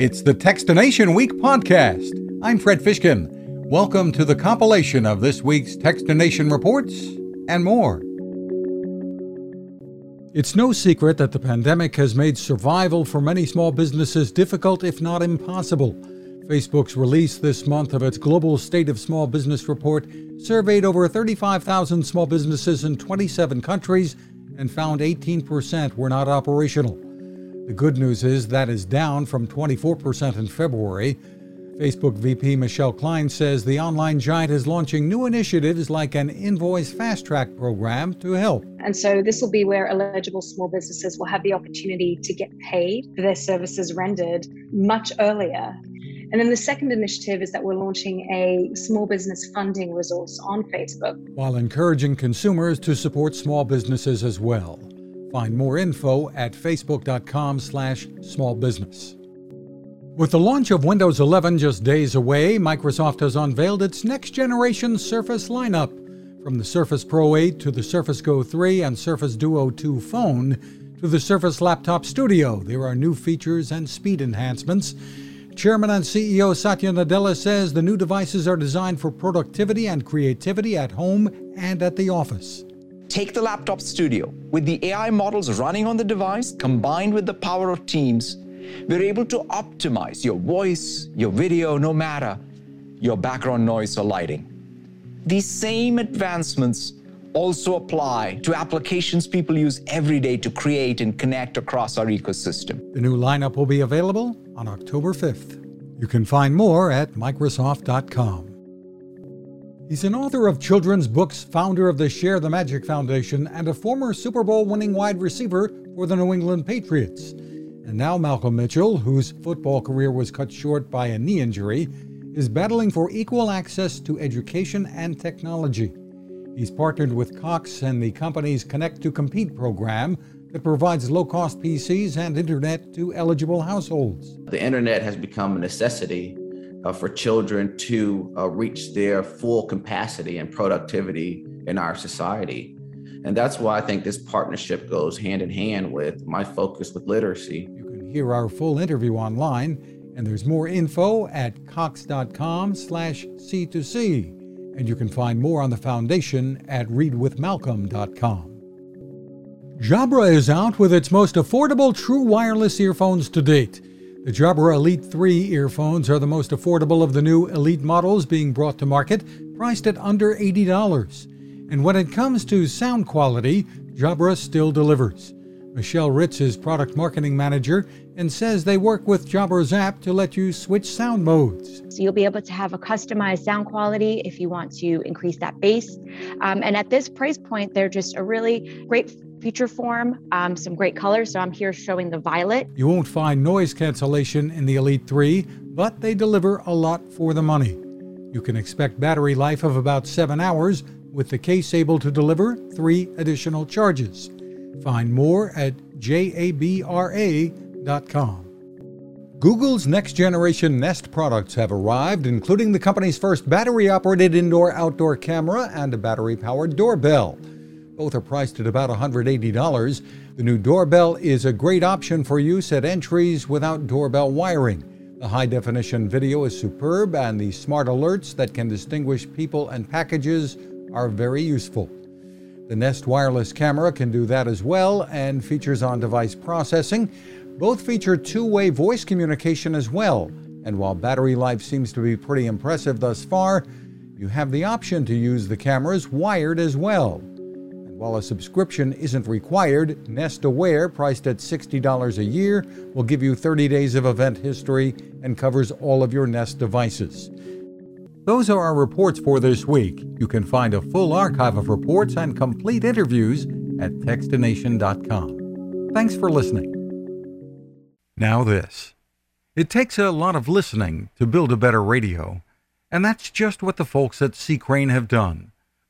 It's the Techstination Week podcast. I'm Fred Fishkin. Welcome to the compilation of this week's Techstination reports and more. It's no secret that the pandemic has made survival for many small businesses difficult, if not impossible. Facebook's release this month of its Global State of Small Business report surveyed over 35,000 small businesses in 27 countries and found 18% were not operational. The good news is that is down from 24% in February. Facebook VP Michelle Klein says the online giant is launching new initiatives like an invoice fast track program to help. And so this will be where eligible small businesses will have the opportunity to get paid for their services rendered much earlier. And then the second initiative is that we're launching a small business funding resource on Facebook. While encouraging consumers to support small businesses as well. Find more info at facebook.com slash smallbusiness. With the launch of Windows 11 just days away, Microsoft has unveiled its next generation Surface lineup. From the Surface Pro 8 to the Surface Go 3 and Surface Duo 2 phone to the Surface Laptop Studio, there are new features and speed enhancements. Chairman and CEO Satya Nadella says the new devices are designed for productivity and creativity at home and at the office. Take the laptop studio. With the AI models running on the device, combined with the power of Teams, we're able to optimize your voice, your video, no matter your background noise or lighting. These same advancements also apply to applications people use every day to create and connect across our ecosystem. The new lineup will be available on October 5th. You can find more at Microsoft.com. He's an author of children's books, founder of the Share the Magic Foundation, and a former Super Bowl winning wide receiver for the New England Patriots. And now Malcolm Mitchell, whose football career was cut short by a knee injury, is battling for equal access to education and technology. He's partnered with Cox and the company's Connect to Compete program that provides low cost PCs and internet to eligible households. The internet has become a necessity uh, for children to uh, reach their full capacity and productivity in our society. And that's why I think this partnership goes hand in hand with my focus with literacy. You can hear our full interview online, and there's more info at cox.com slash C2C. And you can find more on the foundation at readwithmalcolm.com. Jabra is out with its most affordable true wireless earphones to date. The Jabra Elite 3 earphones are the most affordable of the new Elite models being brought to market, priced at under $80. And when it comes to sound quality, Jabra still delivers. Michelle Ritz is product marketing manager and says they work with Jabra's app to let you switch sound modes. So you'll be able to have a customized sound quality if you want to increase that bass. Um, and at this price point, they're just a really great feature form, um, some great colors. So I'm here showing the violet. You won't find noise cancellation in the Elite 3, but they deliver a lot for the money. You can expect battery life of about seven hours, with the case able to deliver three additional charges. Find more at jabra.com. Google's next generation Nest products have arrived, including the company's first battery operated indoor outdoor camera and a battery powered doorbell. Both are priced at about $180. The new doorbell is a great option for use at entries without doorbell wiring. The high definition video is superb, and the smart alerts that can distinguish people and packages are very useful. The Nest wireless camera can do that as well and features on device processing. Both feature two way voice communication as well. And while battery life seems to be pretty impressive thus far, you have the option to use the cameras wired as well. While a subscription isn't required, Nest Aware, priced at $60 a year, will give you 30 days of event history and covers all of your Nest devices. Those are our reports for this week. You can find a full archive of reports and complete interviews at techstination.com. Thanks for listening. Now, this. It takes a lot of listening to build a better radio, and that's just what the folks at C. Crane have done.